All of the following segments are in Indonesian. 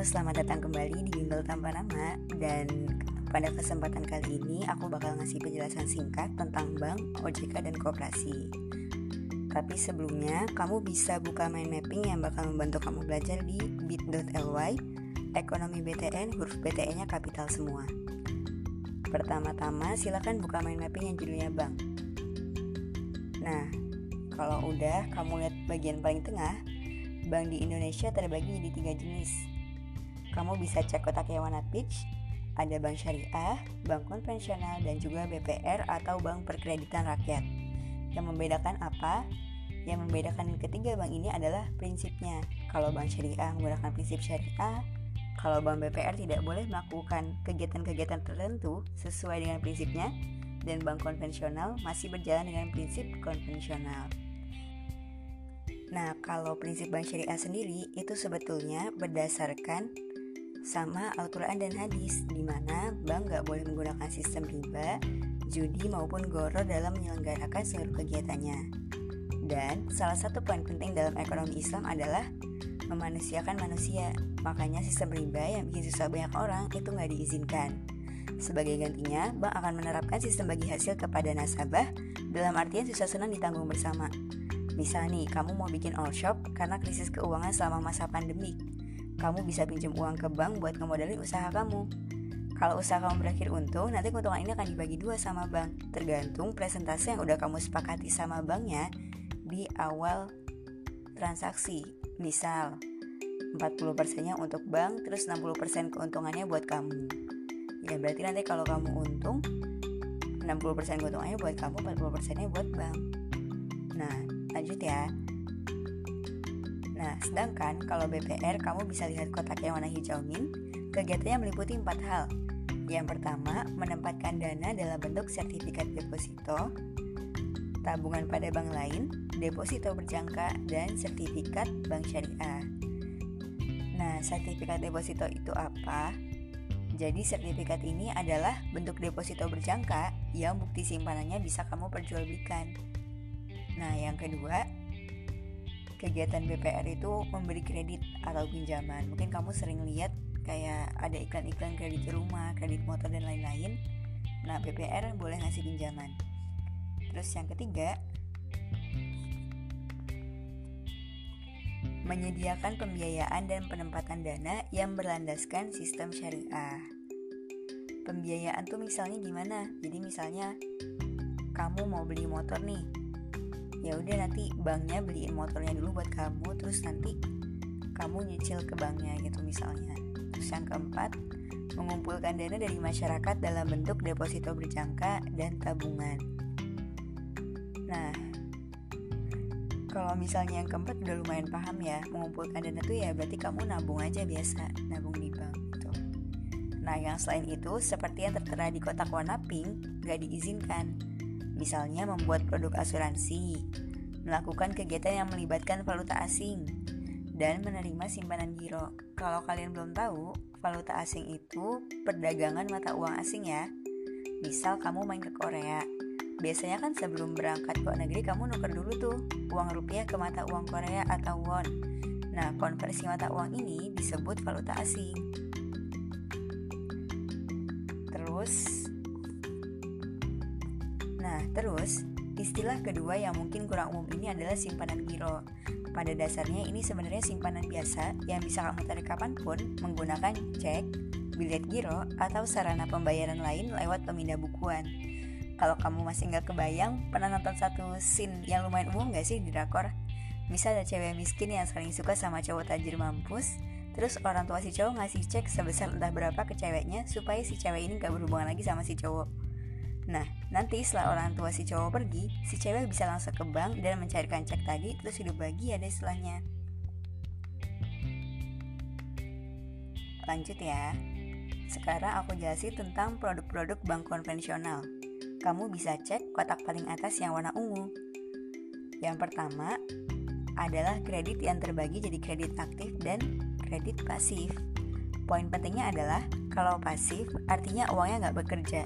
Halo, selamat datang kembali di Bimbel Tanpa Nama. Dan pada kesempatan kali ini aku bakal ngasih penjelasan singkat tentang bank, OJK, dan kooperasi Tapi sebelumnya, kamu bisa buka mind mapping yang bakal membantu kamu belajar di bit.ly Ekonomi BTN, huruf BTN-nya kapital semua. Pertama-tama, silakan buka mind mapping yang judulnya bank. Nah, kalau udah kamu lihat bagian paling tengah, bank di Indonesia terbagi jadi tiga jenis. Kamu bisa cek kotak yang warna peach, ada bank syariah, bank konvensional, dan juga BPR atau bank perkreditan rakyat. Yang membedakan apa? Yang membedakan ketiga bank ini adalah prinsipnya. Kalau bank syariah menggunakan prinsip syariah, kalau bank BPR tidak boleh melakukan kegiatan-kegiatan tertentu sesuai dengan prinsipnya, dan bank konvensional masih berjalan dengan prinsip konvensional. Nah, kalau prinsip bank syariah sendiri itu sebetulnya berdasarkan sama Al-Quran dan hadis di mana bank nggak boleh menggunakan sistem riba, judi maupun goro dalam menyelenggarakan seluruh kegiatannya. Dan salah satu poin penting dalam ekonomi Islam adalah memanusiakan manusia. Makanya sistem riba yang bikin susah banyak orang itu nggak diizinkan. Sebagai gantinya, bank akan menerapkan sistem bagi hasil kepada nasabah dalam artian susah senang ditanggung bersama. Misal nih, kamu mau bikin all shop karena krisis keuangan selama masa pandemi. Kamu bisa pinjam uang ke bank buat ngemodalin usaha kamu. Kalau usaha kamu berakhir untung, nanti keuntungan ini akan dibagi dua sama bank, tergantung presentasi yang udah kamu sepakati sama banknya di awal transaksi. Misal, 40%-nya untuk bank, terus 60% keuntungannya buat kamu. Ya berarti nanti kalau kamu untung, 60% keuntungannya buat kamu, 40%-nya buat bank. Nah, Lanjut ya. Nah, sedangkan kalau BPR kamu bisa lihat kotak yang warna hijau min, kegiatannya meliputi empat hal. Yang pertama, menempatkan dana dalam bentuk sertifikat deposito, tabungan pada bank lain, deposito berjangka, dan sertifikat bank syariah. Nah, sertifikat deposito itu apa? Jadi sertifikat ini adalah bentuk deposito berjangka yang bukti simpanannya bisa kamu perjualbelikan. Nah, yang kedua, kegiatan BPR itu memberi kredit atau pinjaman. Mungkin kamu sering lihat kayak ada iklan-iklan kredit rumah, kredit motor dan lain-lain. Nah, BPR boleh ngasih pinjaman. Terus yang ketiga, menyediakan pembiayaan dan penempatan dana yang berlandaskan sistem syariah. Pembiayaan tuh misalnya gimana? Jadi misalnya kamu mau beli motor nih, ya udah nanti banknya beliin motornya dulu buat kamu terus nanti kamu nyicil ke banknya gitu misalnya. Terus yang keempat mengumpulkan dana dari masyarakat dalam bentuk deposito berjangka dan tabungan. Nah kalau misalnya yang keempat udah lumayan paham ya mengumpulkan dana tuh ya berarti kamu nabung aja biasa nabung di bank gitu. Nah yang selain itu seperti yang tertera di kotak warna pink gak diizinkan misalnya membuat produk asuransi, melakukan kegiatan yang melibatkan valuta asing, dan menerima simpanan giro. Kalau kalian belum tahu, valuta asing itu perdagangan mata uang asing ya. Misal kamu main ke Korea, biasanya kan sebelum berangkat ke negeri kamu nuker dulu tuh uang rupiah ke mata uang Korea atau won. Nah, konversi mata uang ini disebut valuta asing. Terus Nah, terus istilah kedua yang mungkin kurang umum ini adalah simpanan giro. Pada dasarnya ini sebenarnya simpanan biasa yang bisa kamu tarik kapan pun menggunakan cek, bilet giro, atau sarana pembayaran lain lewat pemindah bukuan. Kalau kamu masih nggak kebayang, pernah nonton satu scene yang lumayan umum gak sih di drakor? Misal ada cewek miskin yang saling suka sama cowok tajir mampus, Terus orang tua si cowok ngasih cek sebesar entah berapa ke ceweknya supaya si cewek ini gak berhubungan lagi sama si cowok. Nah, nanti setelah orang tua si cowok pergi, si cewek bisa langsung ke bank dan mencairkan cek tadi terus hidup bahagia deh setelahnya. Lanjut ya. Sekarang aku jelasin tentang produk-produk bank konvensional. Kamu bisa cek kotak paling atas yang warna ungu. Yang pertama adalah kredit yang terbagi jadi kredit aktif dan kredit pasif. Poin pentingnya adalah kalau pasif artinya uangnya nggak bekerja,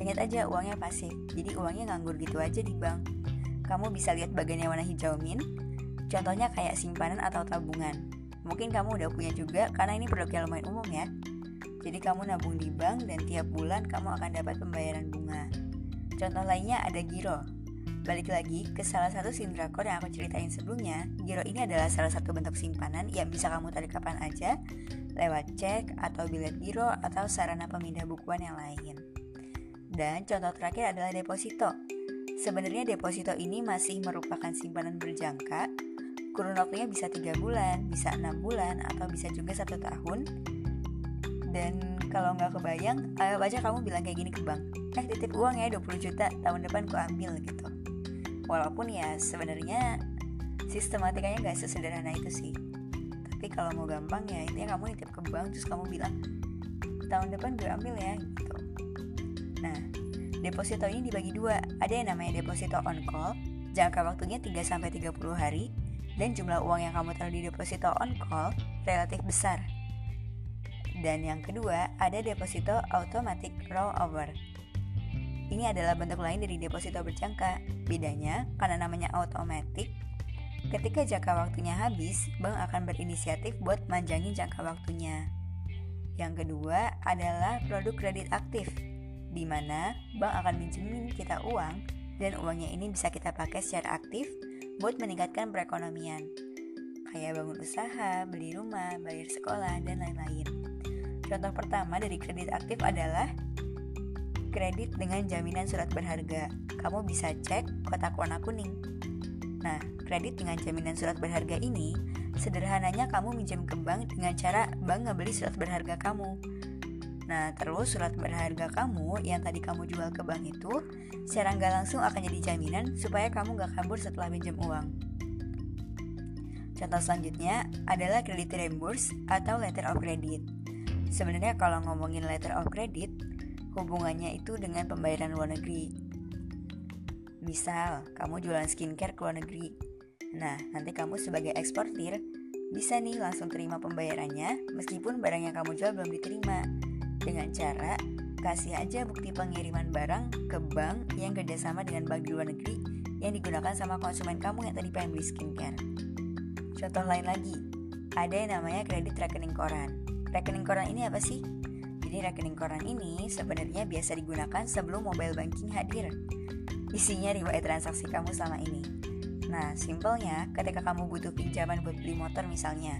Ingat aja uangnya pasif, jadi uangnya nganggur gitu aja di bank. Kamu bisa lihat bagian yang warna hijau min, contohnya kayak simpanan atau tabungan. Mungkin kamu udah punya juga karena ini produk yang lumayan umum ya. Jadi kamu nabung di bank dan tiap bulan kamu akan dapat pembayaran bunga. Contoh lainnya ada giro. Balik lagi ke salah satu sindrakor yang aku ceritain sebelumnya, giro ini adalah salah satu bentuk simpanan yang bisa kamu tarik kapan aja lewat cek atau bilet giro atau sarana pemindah bukuan yang lain. Dan contoh terakhir adalah deposito. Sebenarnya deposito ini masih merupakan simpanan berjangka kurun waktunya bisa tiga bulan, bisa enam bulan, atau bisa juga satu tahun. Dan kalau nggak kebayang, ayo aja kamu bilang kayak gini ke bank, eh titip uang ya 20 juta, tahun depan ku ambil gitu. Walaupun ya sebenarnya sistematikanya nggak sesederhana itu sih. Tapi kalau mau gampang ya intinya kamu nitip ke bank terus kamu bilang tahun depan gue ambil ya gitu. Nah, deposito ini dibagi dua. Ada yang namanya deposito on call, jangka waktunya 3 sampai 30 hari dan jumlah uang yang kamu taruh di deposito on call relatif besar. Dan yang kedua, ada deposito automatic rollover. Ini adalah bentuk lain dari deposito berjangka. Bedanya, karena namanya automatic, ketika jangka waktunya habis, bank akan berinisiatif buat manjangin jangka waktunya. Yang kedua adalah produk kredit aktif, di mana bank akan minjemin kita uang dan uangnya ini bisa kita pakai secara aktif buat meningkatkan perekonomian, kayak bangun usaha, beli rumah, bayar sekolah, dan lain-lain. Contoh pertama dari kredit aktif adalah kredit dengan jaminan surat berharga. Kamu bisa cek kotak warna kuning. Nah, kredit dengan jaminan surat berharga ini sederhananya kamu minjem ke bank dengan cara bank ngebeli surat berharga kamu. Nah, terus surat berharga kamu yang tadi kamu jual ke bank itu secara nggak langsung akan jadi jaminan supaya kamu nggak kabur setelah pinjam uang. Contoh selanjutnya adalah kredit reimburse atau letter of credit. Sebenarnya kalau ngomongin letter of credit, hubungannya itu dengan pembayaran luar negeri. Misal, kamu jualan skincare ke luar negeri. Nah, nanti kamu sebagai eksportir bisa nih langsung terima pembayarannya meskipun barang yang kamu jual belum diterima dengan cara kasih aja bukti pengiriman barang ke bank yang kerjasama dengan bank di luar negeri yang digunakan sama konsumen kamu yang tadi pengen beli skincare. Contoh lain lagi, ada yang namanya kredit rekening koran. Rekening koran ini apa sih? Jadi rekening koran ini sebenarnya biasa digunakan sebelum mobile banking hadir. Isinya riwayat transaksi kamu selama ini. Nah, simpelnya ketika kamu butuh pinjaman buat beli motor misalnya,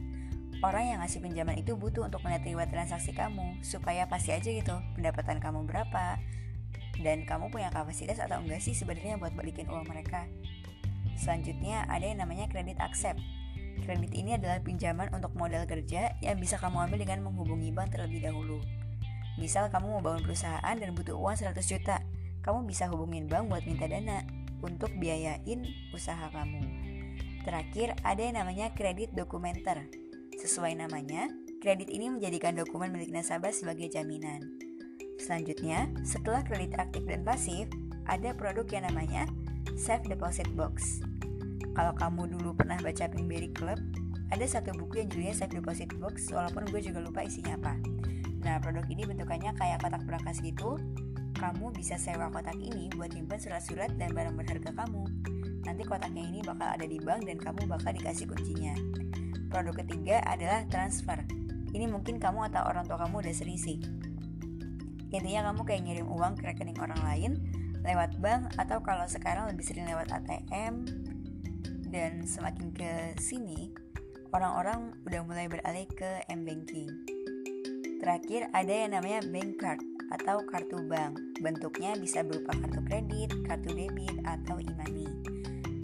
orang yang ngasih pinjaman itu butuh untuk melihat riwayat transaksi kamu supaya pasti aja gitu pendapatan kamu berapa dan kamu punya kapasitas atau enggak sih sebenarnya buat balikin uang mereka. Selanjutnya ada yang namanya kredit accept. Kredit ini adalah pinjaman untuk modal kerja yang bisa kamu ambil dengan menghubungi bank terlebih dahulu. Misal kamu mau bangun perusahaan dan butuh uang 100 juta, kamu bisa hubungin bank buat minta dana untuk biayain usaha kamu. Terakhir, ada yang namanya kredit dokumenter. Sesuai namanya, kredit ini menjadikan dokumen milik nasabah sebagai jaminan. Selanjutnya, setelah kredit aktif dan pasif, ada produk yang namanya Safe Deposit Box. Kalau kamu dulu pernah baca Pinkberry Club, ada satu buku yang judulnya Safe Deposit Box, walaupun gue juga lupa isinya apa. Nah, produk ini bentukannya kayak kotak berangkas gitu. Kamu bisa sewa kotak ini buat nyimpen surat-surat dan barang berharga kamu. Nanti kotaknya ini bakal ada di bank dan kamu bakal dikasih kuncinya. Produk ketiga adalah transfer. Ini mungkin kamu atau orang tua kamu udah sering sih. Intinya kamu kayak ngirim uang ke rekening orang lain lewat bank atau kalau sekarang lebih sering lewat ATM dan semakin ke sini orang-orang udah mulai beralih ke m-banking. Terakhir ada yang namanya bank card atau kartu bank. Bentuknya bisa berupa kartu kredit, kartu debit, atau e-money.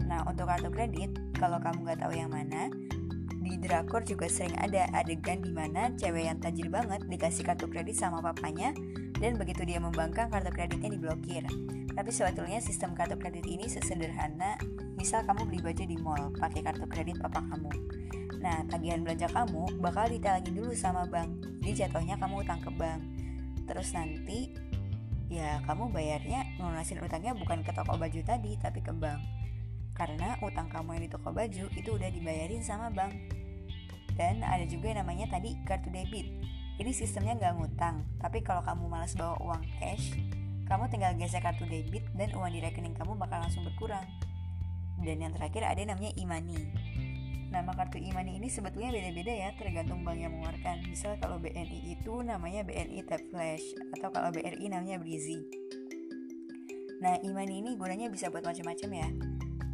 Nah, untuk kartu kredit, kalau kamu nggak tahu yang mana, di drakor juga sering ada adegan di mana cewek yang tajir banget dikasih kartu kredit sama papanya dan begitu dia membangkang kartu kreditnya diblokir. Tapi sebetulnya sistem kartu kredit ini sesederhana misal kamu beli baju di mall pakai kartu kredit papa kamu. Nah, tagihan belanja kamu bakal ditalangin dulu sama bank. Jadi jatuhnya kamu utang ke bank. Terus nanti ya kamu bayarnya lunasin utangnya bukan ke toko baju tadi tapi ke bank karena utang kamu yang di toko baju itu udah dibayarin sama bank. Dan ada juga yang namanya tadi kartu debit. Ini sistemnya nggak ngutang, tapi kalau kamu malas bawa uang cash, kamu tinggal gesek kartu debit dan uang di rekening kamu bakal langsung berkurang. Dan yang terakhir ada yang namanya e-money. Nama kartu e-money ini sebetulnya beda-beda ya tergantung bank yang mengeluarkan. Misal kalau BNI itu namanya BNI Tap Flash atau kalau BRI namanya Breezy. Nah, e-money ini gunanya bisa buat macam-macam ya.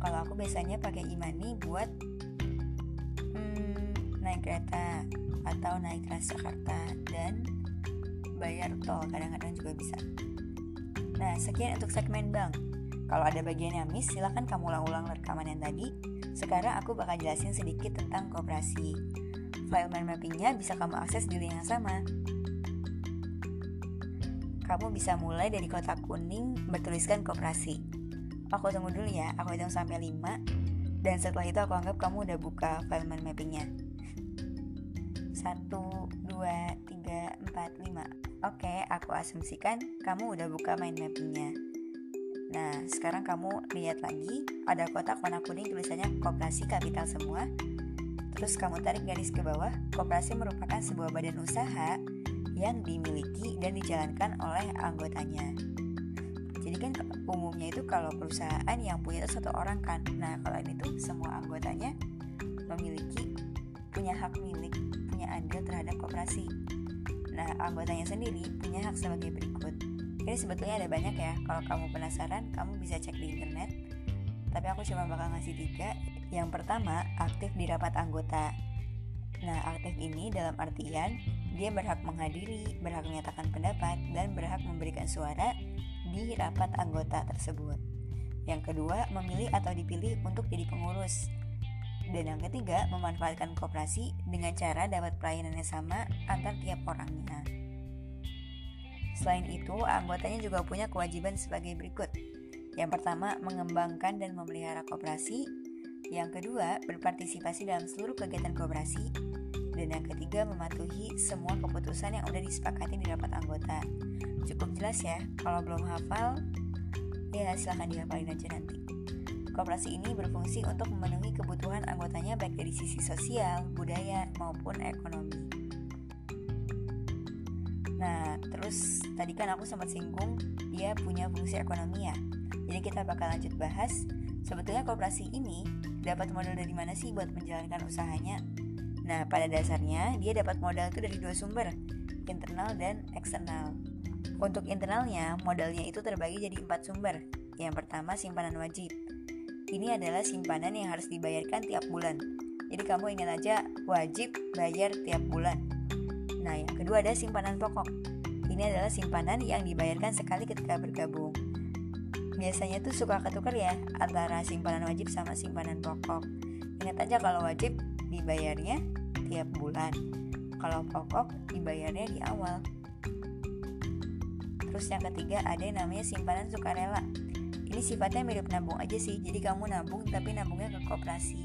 Kalau aku biasanya pakai e-money buat hmm, naik kereta atau naik Transjakarta dan bayar tol kadang-kadang juga bisa. Nah, sekian untuk segmen bank. Kalau ada bagian yang miss, silahkan kamu ulang-ulang rekaman yang tadi sekarang aku bakal jelasin sedikit tentang koperasi. File mind mappingnya bisa kamu akses di link yang sama. Kamu bisa mulai dari kotak kuning bertuliskan koperasi. Aku tunggu dulu ya, aku hitung sampai 5 dan setelah itu aku anggap kamu udah buka file mind mappingnya. 1, 2, 3, 4, 5 Oke, aku asumsikan kamu udah buka mind mappingnya Nah, sekarang kamu lihat lagi, ada kotak warna kuning tulisannya Koperasi Kapital semua. Terus kamu tarik garis ke bawah, koperasi merupakan sebuah badan usaha yang dimiliki dan dijalankan oleh anggotanya. Jadi kan umumnya itu kalau perusahaan yang punya itu satu orang kan. Nah, kalau ini tuh semua anggotanya memiliki punya hak milik, punya andil terhadap koperasi. Nah, anggotanya sendiri punya hak sebagai berikut ini sebetulnya ada banyak ya. Kalau kamu penasaran, kamu bisa cek di internet. Tapi aku cuma bakal ngasih tiga. Yang pertama, aktif di rapat anggota. Nah, aktif ini dalam artian dia berhak menghadiri, berhak menyatakan pendapat, dan berhak memberikan suara di rapat anggota tersebut. Yang kedua, memilih atau dipilih untuk jadi pengurus. Dan yang ketiga, memanfaatkan kooperasi dengan cara dapat pelayanan yang sama antar tiap orangnya. Selain itu, anggotanya juga punya kewajiban sebagai berikut. Yang pertama, mengembangkan dan memelihara kooperasi. Yang kedua, berpartisipasi dalam seluruh kegiatan kooperasi. Dan yang ketiga, mematuhi semua keputusan yang sudah disepakati di rapat anggota. Cukup jelas ya, kalau belum hafal, ya silahkan dihafalin aja nanti. Kooperasi ini berfungsi untuk memenuhi kebutuhan anggotanya baik dari sisi sosial, budaya, maupun ekonomi. Nah, terus tadi kan aku sempat singgung dia punya fungsi ekonomi ya. Jadi kita bakal lanjut bahas sebetulnya kooperasi ini dapat modal dari mana sih buat menjalankan usahanya? Nah, pada dasarnya dia dapat modal itu dari dua sumber, internal dan eksternal. Untuk internalnya, modalnya itu terbagi jadi empat sumber. Yang pertama, simpanan wajib. Ini adalah simpanan yang harus dibayarkan tiap bulan. Jadi kamu ingat aja wajib bayar tiap bulan. Nah, yang kedua ada simpanan pokok. Ini adalah simpanan yang dibayarkan sekali ketika bergabung. Biasanya tuh suka ketukar ya antara simpanan wajib sama simpanan pokok. Ingat aja kalau wajib dibayarnya tiap bulan. Kalau pokok dibayarnya di awal. Terus yang ketiga ada yang namanya simpanan sukarela. Ini sifatnya mirip nabung aja sih. Jadi kamu nabung tapi nabungnya ke koperasi.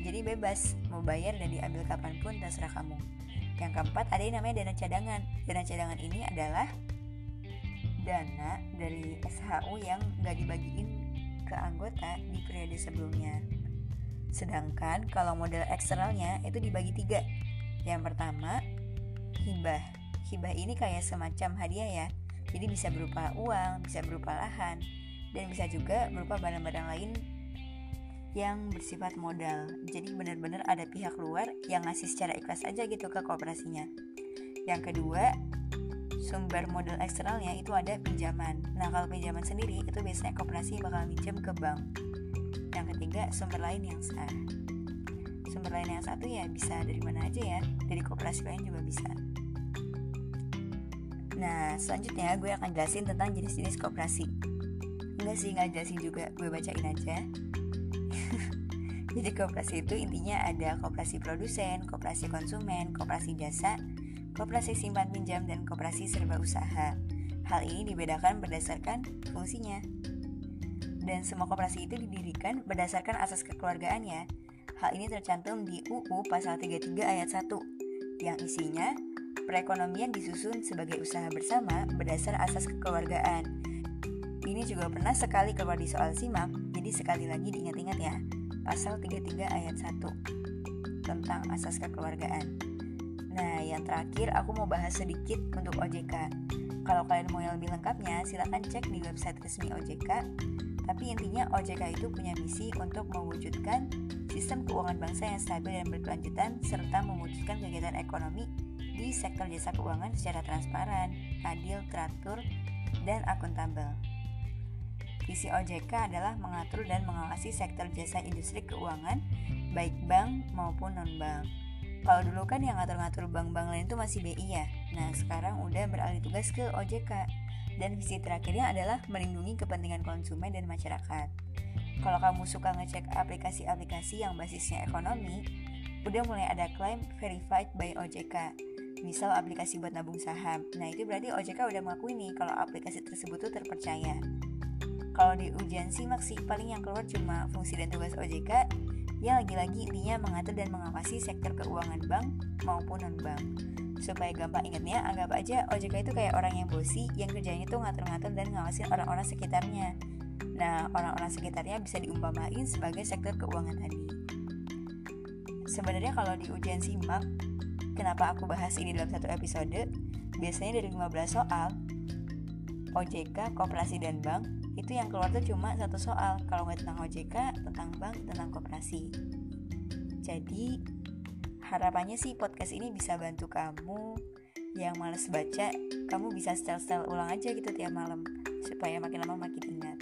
Jadi bebas mau bayar dan diambil kapan pun terserah kamu. Yang keempat ada yang namanya dana cadangan. Dana cadangan ini adalah dana dari SHU yang gak dibagiin ke anggota di periode sebelumnya. Sedangkan kalau model eksternalnya itu dibagi tiga. Yang pertama, hibah. Hibah ini kayak semacam hadiah ya. Jadi bisa berupa uang, bisa berupa lahan, dan bisa juga berupa barang-barang lain yang bersifat modal. Jadi benar-benar ada pihak luar yang ngasih secara ikhlas aja gitu ke kooperasinya. Yang kedua, sumber modal eksternalnya itu ada pinjaman. Nah, kalau pinjaman sendiri itu biasanya kooperasi bakal minjem ke bank. Yang ketiga, sumber lain yang sah. Sumber lain yang satu ya bisa dari mana aja ya, dari kooperasi lain juga bisa. Nah, selanjutnya gue akan jelasin tentang jenis-jenis kooperasi. Enggak sih, nggak jelasin juga, gue bacain aja. Jadi kooperasi itu intinya ada kooperasi produsen, kooperasi konsumen, kooperasi jasa, kooperasi simpan pinjam, dan kooperasi serba usaha. Hal ini dibedakan berdasarkan fungsinya. Dan semua kooperasi itu didirikan berdasarkan asas kekeluargaan ya. Hal ini tercantum di UU pasal 33 ayat 1 yang isinya perekonomian disusun sebagai usaha bersama berdasar asas kekeluargaan. Ini juga pernah sekali keluar di soal simak, jadi sekali lagi diingat-ingat ya pasal 33 ayat 1 tentang asas kekeluargaan. Nah, yang terakhir aku mau bahas sedikit untuk OJK. Kalau kalian mau yang lebih lengkapnya, silahkan cek di website resmi OJK Tapi intinya OJK itu punya misi untuk mewujudkan sistem keuangan bangsa yang stabil dan berkelanjutan serta mewujudkan kegiatan ekonomi di sektor jasa keuangan secara transparan, adil, teratur, dan akuntabel. Visi OJK adalah mengatur dan mengawasi sektor jasa industri keuangan baik bank maupun non-bank. Kalau dulu kan yang ngatur-ngatur bank-bank lain itu masih BI ya. Nah, sekarang udah beralih tugas ke OJK dan visi terakhirnya adalah melindungi kepentingan konsumen dan masyarakat. Kalau kamu suka ngecek aplikasi-aplikasi yang basisnya ekonomi, udah mulai ada klaim verified by OJK. Misal aplikasi buat nabung saham. Nah, itu berarti OJK udah mengakui nih kalau aplikasi tersebut tuh terpercaya. Kalau di ujian simak sih paling yang keluar cuma fungsi dan tugas OJK yang lagi-lagi intinya mengatur dan mengawasi sektor keuangan bank maupun non-bank supaya gampang. Ingetnya anggap aja OJK itu kayak orang yang bosi yang kerjanya itu ngatur-ngatur dan ngawasin orang-orang sekitarnya. Nah orang-orang sekitarnya bisa diumpamain sebagai sektor keuangan tadi. Sebenarnya kalau di ujian simak kenapa aku bahas ini dalam satu episode? Biasanya dari 15 soal. OJK, koperasi dan bank itu yang keluar tuh cuma satu soal. Kalau nggak tentang OJK, tentang bank, tentang koperasi. Jadi harapannya sih podcast ini bisa bantu kamu yang males baca kamu bisa setel-setel ulang aja gitu tiap malam supaya makin lama makin ingat.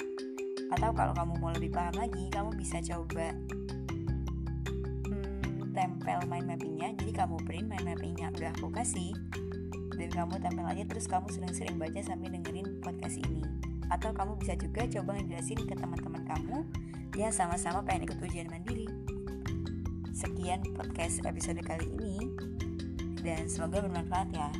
Atau kalau kamu mau lebih paham lagi kamu bisa coba hmm, tempel mind mappingnya jadi kamu print mind mappingnya udah aku kasih dan kamu tempel aja terus kamu sering-sering baca sambil dengerin podcast ini. Atau kamu bisa juga coba ngejelasin ke teman-teman kamu yang sama-sama pengen ikut ujian mandiri Sekian podcast episode kali ini dan semoga bermanfaat ya.